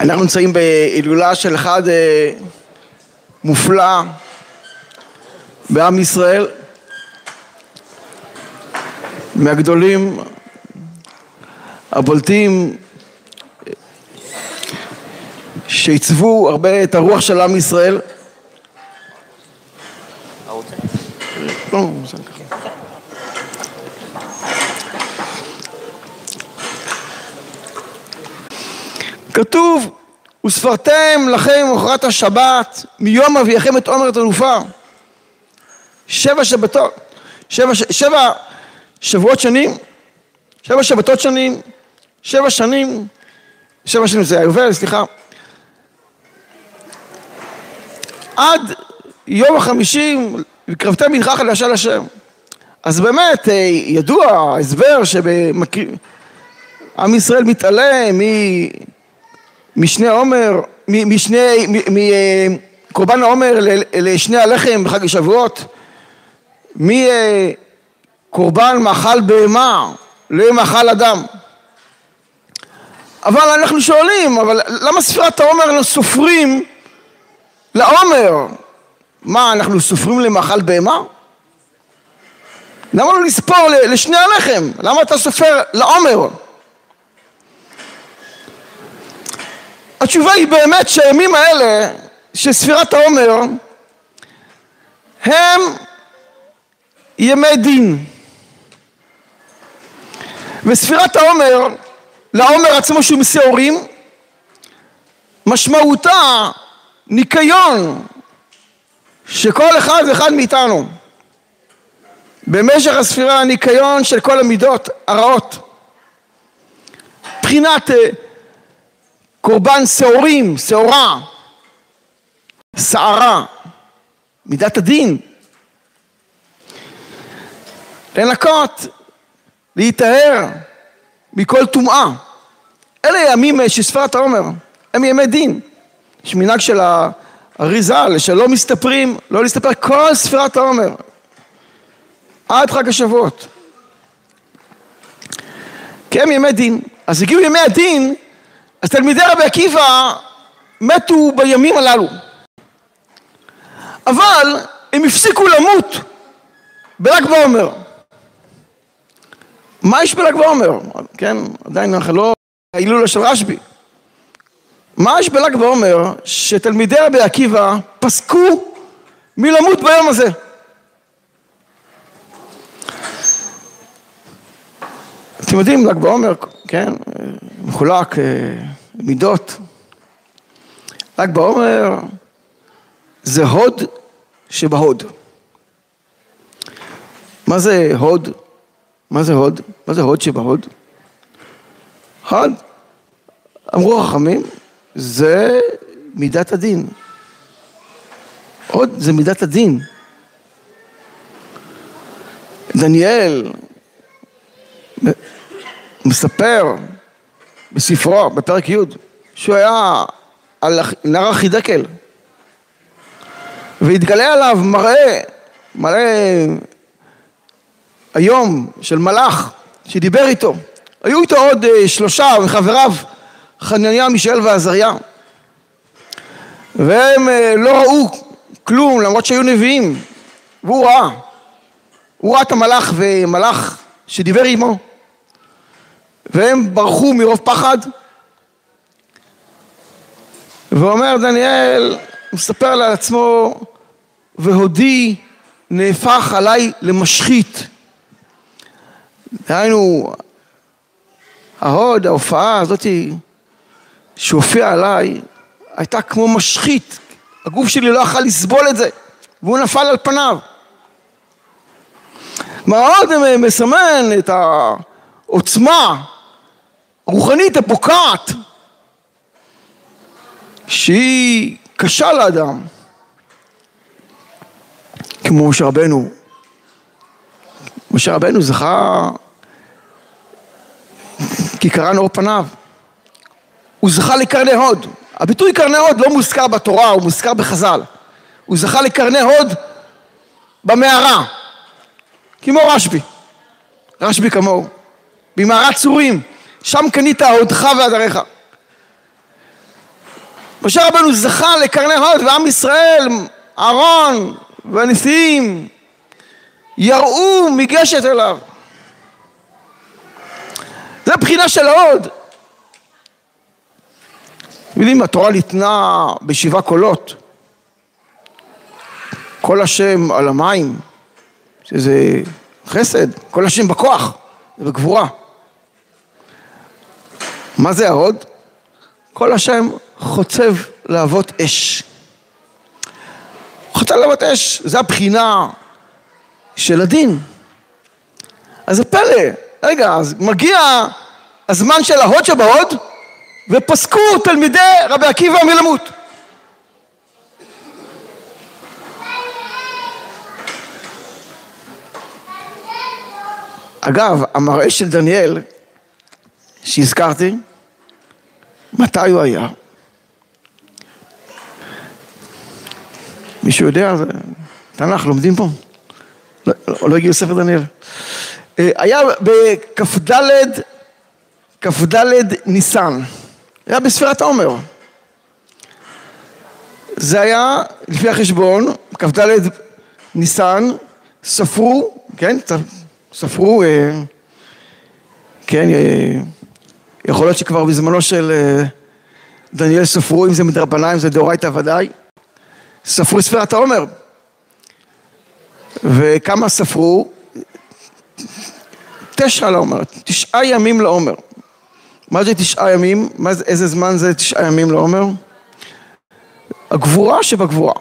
אנחנו נמצאים בהילולה של אחד אה, מופלא בעם ישראל, מהגדולים הבולטים שעיצבו הרבה את הרוח של עם ישראל. כתוב, וספרתם לכם מחרת השבת מיום אביכם את עומר תנופה. שבע שבתות, שבע, שבע שבועות שנים, שבע שבתות שנים, שבע שנים, שבע שנים זה היובל, סליחה. עד יום החמישים, וקרבתם מנחה חדשה לשם. אז באמת, אה, ידוע ההסבר שעם ישראל מתעלם משני עומר, משני, מקורבן העומר לשני הלחם בחג השבועות, מקורבן מאכל בהמה למאכל אדם. אבל אנחנו שואלים, אבל למה ספירת העומר לא סופרים לעומר? מה, אנחנו סופרים למאכל בהמה? למה לא לספור לשני הלחם? למה אתה סופר לעומר? התשובה היא באמת שהימים האלה של ספירת העומר הם ימי דין. וספירת העומר, לעומר עצמו שהוא משעורים, משמעותה ניקיון שכל אחד ואחד מאיתנו במשך הספירה הניקיון של כל המידות הרעות. מבחינת אה, קורבן שעורים, שעורה, שערה, מידת הדין. לנקות, להיטהר מכל טומאה. אלה ימים שפת העומר, הם ימי דין. יש מנהג של האריזה שלא מסתפרים, לא להסתפר כל ספירת העומר, עד חג השבועות. כי הם ימי דין. אז הגיעו ימי הדין, אז תלמידי רבי עקיבא מתו בימים הללו. אבל הם הפסיקו למות בל"ג בעומר. מה יש בל"ג בעומר? כן, עדיין אנחנו לא ההילולה של רשב"י. מה יש בל"ג בעומר שתלמידי רבי עקיבא פסקו מלמות ביום הזה? אתם יודעים, ל"ג בעומר, כן, מחולק אה, מידות. ל"ג בעומר זה הוד שבהוד. מה זה הוד? מה זה הוד? מה זה הוד שבהוד? הוד, אמרו החכמים, זה מידת הדין. הוד זה מידת הדין. דניאל מספר בספרו, בפרק י', שהוא היה על נהר החידקל, והתגלה עליו מראה, מראה היום של מלאך שדיבר איתו. היו איתו עוד אה, שלושה מחבריו, חנניה, מישאל ועזריה. והם אה, לא ראו כלום, למרות שהיו נביאים, והוא ראה. הוא ראה את המלאך ומלאך שדיבר עמו. והם ברחו מרוב פחד. ואומר דניאל, הוא מספר לעצמו, והודי נהפך עליי למשחית. דהיינו, ההוד, ההופעה הזאת שהופיעה עליי, הייתה כמו משחית. הגוף שלי לא יכל לסבול את זה, והוא נפל על פניו. כלומר, ההוד מסמן את העוצמה הרוחנית הפוקעת, שהיא קשה לאדם, כמו משה רבנו. משה רבנו זכה כי קרן אור פניו. הוא זכה לקרני הוד. הביטוי קרני הוד לא מוזכר בתורה, הוא מוזכר בחז"ל. הוא זכה לקרני הוד במערה, כמו רשב"י. רשב"י כמוהו. במערת צורים, שם קנית הודך ועדריך. משה רבנו זכה לקרני הוד ועם ישראל, אהרון והנשיאים יראו מגשת אליו. זה בחינה של ההוד. אתם יודעים, התורה ניתנה בשבעה קולות. כל השם על המים, שזה חסד, כל השם בכוח, זה בגבורה. מה זה ההוד? כל השם חוצב להבות אש. חוצב להבות אש, זה הבחינה של הדין. אז זה פלא, רגע, אז מגיע הזמן של ההוד שבהוד, ופסקו תלמידי רבי עקיבא מלמות. אגב, המראה של דניאל, שהזכרתי, מתי הוא היה? מישהו יודע? תנ"ך, לומדים פה? לא, לא, לא הגיעו ספר דניאל. אה, היה בכ"ד, כ"ד ניסן, היה בספירת העומר. זה היה, לפי החשבון, כ"ד ניסן, ספרו, כן, ספרו, אה, כן, אה, יכול להיות שכבר בזמנו של דניאל ספרו, אם זה מדרבניים, זה דאורייתא ודאי, ספרו ספירת העומר. וכמה ספרו? תשע לעומר, תשעה ימים לעומר. מה זה תשעה ימים? מה זה, איזה זמן זה תשעה ימים לעומר? הגבורה שבגבורה.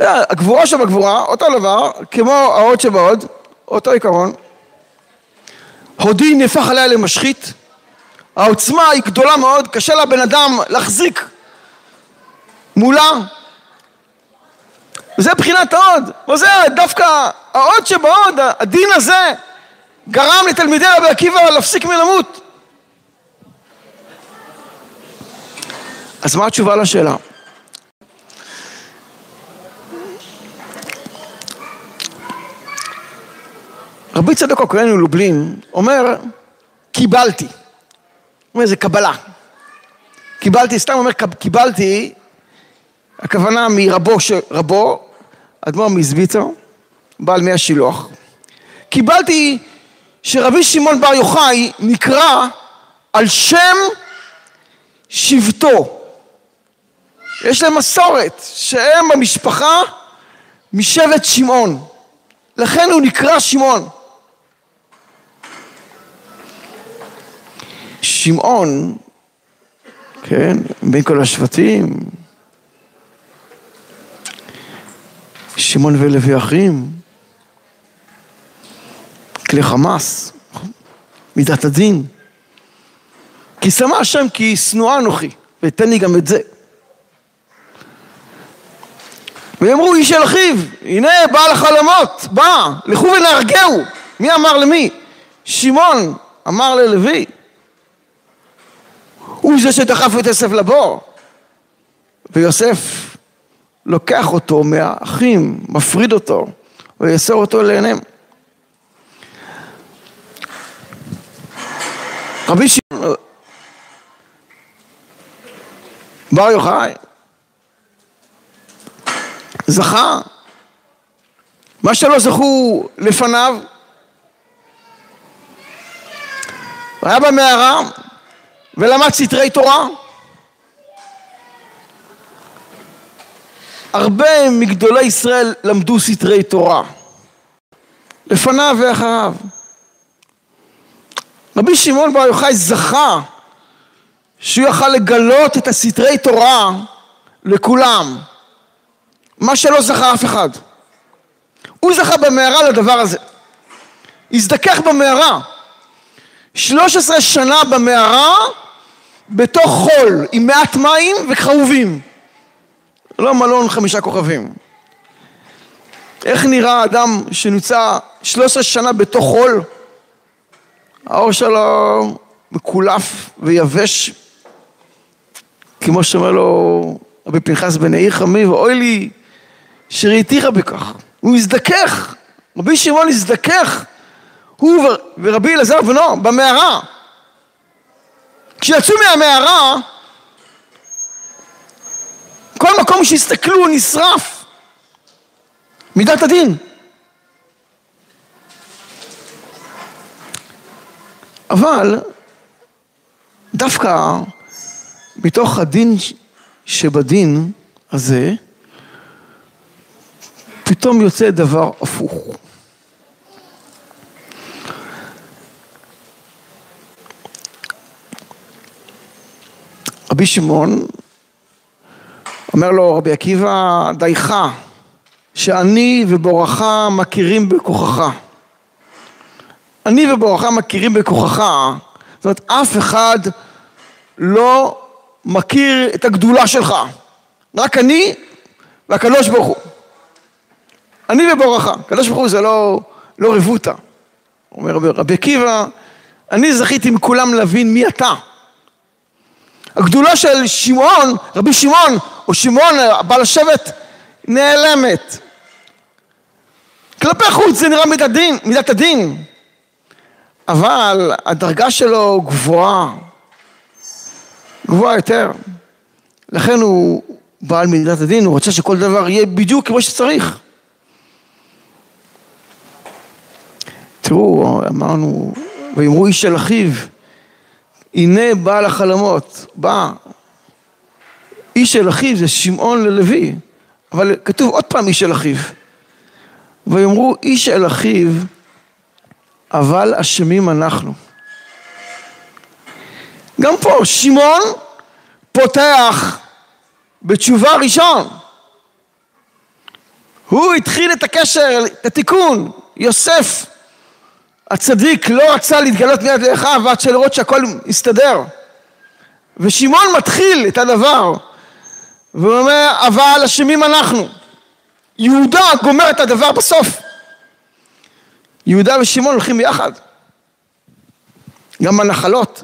הגבורה שבגבורה, אותו דבר, כמו ההוד שבהוד, אותו עיקרון. הודי נהפך עליה למשחית, העוצמה היא גדולה מאוד, קשה לבן אדם להחזיק מולה. וזה בחינת ההוד. וזה דווקא ההוד שבהוד, הדין הזה, גרם לתלמידי רבי עקיבא להפסיק מלמות. אז מה התשובה לשאלה? רבי צדוק הכהן מלובלין אומר, קיבלתי. אומר, זה קבלה. קיבלתי, סתם אומר, קיבלתי, הכוונה מרבו, ש... רבו, אדמו"ר מזוויצו, בעל מי השילוח. קיבלתי שרבי שמעון בר יוחאי נקרא על שם שבטו. יש להם מסורת שהם במשפחה משבט שמעון. לכן הוא נקרא שמעון. שמעון, כן, בין כל השבטים, שמעון ולוי אחים, כלי חמאס, מידת הדין. כי שמה השם כי שנואה אנוכי, ותן לי גם את זה. ויאמרו איש אל אחיו, הנה בעל החלומות, בא, לכו ונהרגהו. מי אמר למי? שמעון אמר ללוי. הוא זה שדחף את יוסף לבור. ויוסף לוקח אותו מהאחים, מפריד אותו, ויאסור אותו לעיניהם. רבי שמעון בר יוחאי זכה מה שלא זכו לפניו היה במערה ולמד סתרי תורה הרבה מגדולי ישראל למדו סתרי תורה לפניו ואחריו רבי שמעון בר יוחאי זכה שהוא יכל לגלות את הסתרי תורה לכולם, מה שלא זכה אף אחד. הוא זכה במערה לדבר הזה. הזדכך במערה. 13 שנה במערה בתוך חול עם מעט מים וחרובים. לא מלון חמישה כוכבים. איך נראה אדם שנמצא 13 שנה בתוך חול? העור שלו מקולף ויבש, כמו שאומר לו רבי פנחס בן העיר חמי, ואוי לי שראיתיך בכך. הוא הזדכך, רבי שמעון הזדכך, הוא ורבי אלעזר בנו, במערה. כשיצאו מהמערה, כל מקום שיסתכלו נשרף. מידת הדין. אבל דווקא מתוך הדין שבדין הזה, פתאום יוצא דבר הפוך. רבי שמעון אומר לו רבי עקיבא, דייך, שאני ובורך מכירים בכוחך. אני ובורך מכירים בכוחך, זאת אומרת אף אחד לא מכיר את הגדולה שלך, רק אני והקדוש ברוך הוא. אני ובורך, הקדוש ברוך הוא זה לא, לא רבותא. אומר רבי, עקיבא, אני זכיתי מכולם להבין מי אתה. הגדולה של שמעון, רבי שמעון, או שמעון, בעל השבט, נעלמת. כלפי חוץ זה נראה מידת הדין, מידת הדין. אבל הדרגה שלו גבוהה, גבוהה יותר. לכן הוא בעל מידת הדין, הוא רוצה שכל דבר יהיה בדיוק כמו שצריך. תראו, אמרנו, ויאמרו איש של אחיו, הנה בעל החלומות, בא. איש של אחיו זה שמעון ללוי, אבל כתוב עוד פעם איש של אחיו. ויאמרו איש אל אחיו, אבל אשמים אנחנו. גם פה, שמעון פותח בתשובה ראשון. הוא התחיל את הקשר, את התיקון. יוסף הצדיק לא רצה להתגלות מיד לאחיו עד שלראות שהכל יסתדר. ושמעון מתחיל את הדבר, והוא אומר, אבל אשמים אנחנו. יהודה גומר את הדבר בסוף. יהודה ושמעון הולכים ביחד. גם בנחלות,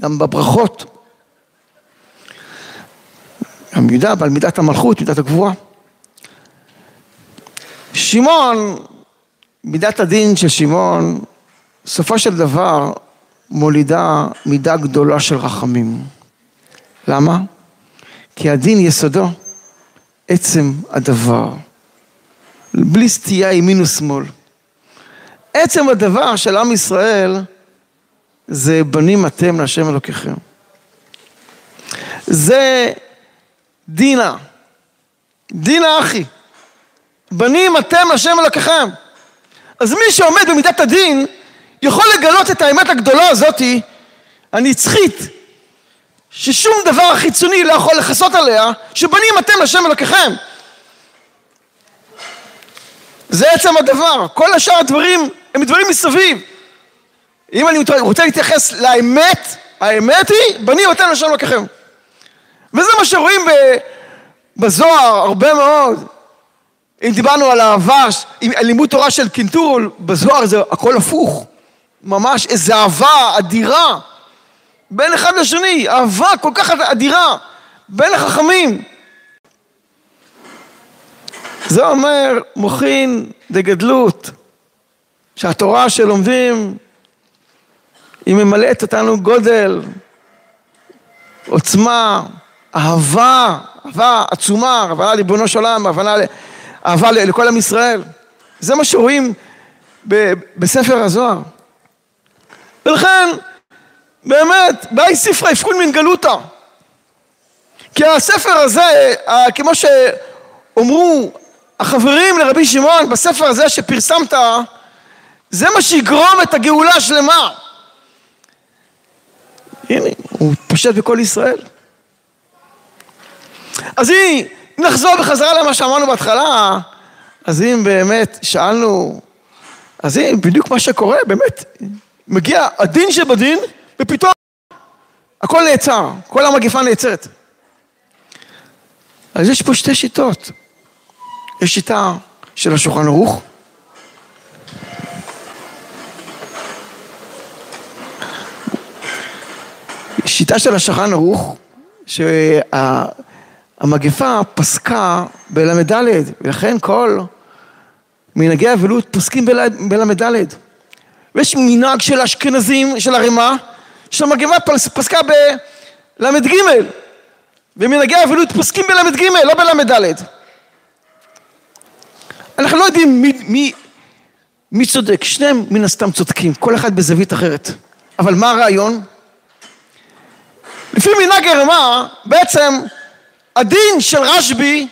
גם בברכות. גם יהודה בעל מידת המלכות, מידת הגבורה. שמעון מידת הדין של שמעון, בסופו של דבר, מולידה מידה גדולה של רחמים. למה? כי הדין יסודו עצם הדבר. בלי סטייה ימין ושמאל. עצם הדבר של עם ישראל זה בנים אתם להשם אלוקיכם. זה דינה. דינה אחי. בנים אתם להשם אלוקיכם. אז מי שעומד במידת הדין, יכול לגלות את האמת הגדולה הזאתי, הנצחית, ששום דבר חיצוני לא יכול לכסות עליה, שבנים אתם השם אלוקיכם. זה עצם הדבר, כל השאר הדברים הם דברים מסביב. אם אני רוצה להתייחס לאמת, האמת היא, בנים אתם השם אלוקיכם. וזה מה שרואים בזוהר הרבה מאוד. אם דיברנו על אהבה, על לימוד תורה של קינטור, בזוהר זה הכל הפוך. ממש איזו אהבה אדירה בין אחד לשני, אהבה כל כך אדירה בין החכמים. זה אומר מוחין דגדלות, שהתורה שלומדים היא ממלאת אותנו גודל, עוצמה, אהבה, אהבה עצומה, הבנה לריבונו של עולם, הבנה אהבה לכל עם ישראל. זה מה שרואים בספר הזוהר. ולכן, באמת, באי ספרא יפקון מן גלותא. כי הספר הזה, כמו שאומרו החברים לרבי שמעון, בספר הזה שפרסמת, זה מה שיגרום את הגאולה השלמה. הנה, הוא פושט בכל ישראל. אז היא נחזור בחזרה למה שאמרנו בהתחלה, אז אם באמת שאלנו, אז אם בדיוק מה שקורה, באמת, מגיע הדין שבדין, ופתאום הכל נעצר, כל המגפה נעצרת. אז יש פה שתי שיטות. יש שיטה של השולחן ערוך, שיטה של השולחן ערוך, שה... המגפה פסקה בל"ד, ולכן כל מנהגי האבלות פוסקים בל"ד. ויש מנהג של אשכנזים, של ערימה, שהמגפה פסקה בל"ג, ומנהגי האבלות פוסקים בל"ג, לא בל"ד. אנחנו לא יודעים מי, מי, מי צודק, שניהם מן הסתם צודקים, כל אחד בזווית אחרת. אבל מה הרעיון? לפי מנהג הרמ"א, בעצם הדין של רשב"י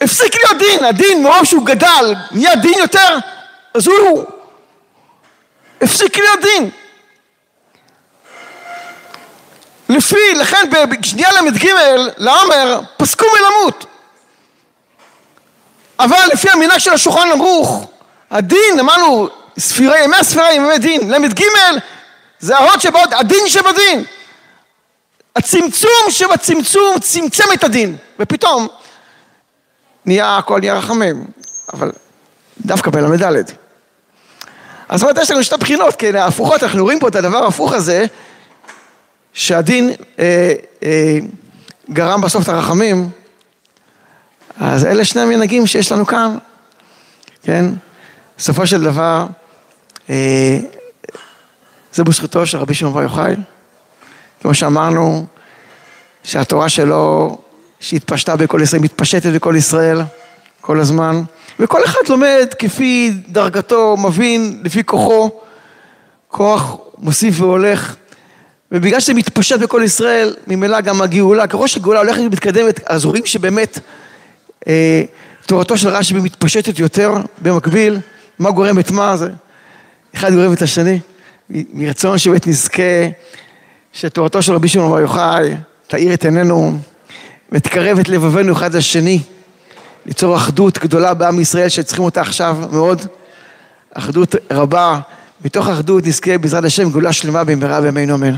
הפסיק להיות דין, הדין מרוב שהוא גדל, נהיה דין יותר, אז הוא הפסיק להיות דין. לפי, לכן בשנייה ל"ג לעומר פסקו מלמות. אבל לפי המנהג של השולחן ערוך, הדין, אמרנו, ספירה, ימי הספירה ימי דין, ל"ג זה ההוד שבהוד, הדין שבדין. הצמצום שבצמצום צמצם את הדין, ופתאום נהיה הכל נהיה רחמים, אבל דווקא בל"ד. אז זאת אומרת, יש לנו שתי בחינות, כן, ההפוכות, אנחנו רואים פה את הדבר ההפוך הזה, שהדין אה, אה, גרם בסוף את הרחמים, אז אלה שני המנהגים שיש לנו כאן, כן? בסופו של דבר, אה, זה בזכותו של רבי שמעון בר יוחאי. כמו שאמרנו, שהתורה שלו, שהתפשטה בכל ישראל, מתפשטת בכל ישראל כל הזמן, וכל אחד לומד כפי דרגתו, מבין לפי כוחו, כוח מוסיף והולך. ובגלל שזה מתפשט בכל ישראל, ממילא גם הגאולה, כראש הגאולה הולכת ומתקדמת, אז רואים שבאמת אה, תורתו של רשב"י מתפשטת יותר במקביל, מה גורם את מה? זה, אחד גורם את השני, מרצון שבאמת נזכה שתורתו של רבי שמעון בר יוחאי תאיר את עינינו ותקרב את לבבינו אחד לשני, ליצור אחדות גדולה בעם ישראל שצריכים אותה עכשיו מאוד, אחדות רבה, מתוך אחדות נזכה בעזרת השם גאולה שלמה במהרה בימינו אמן.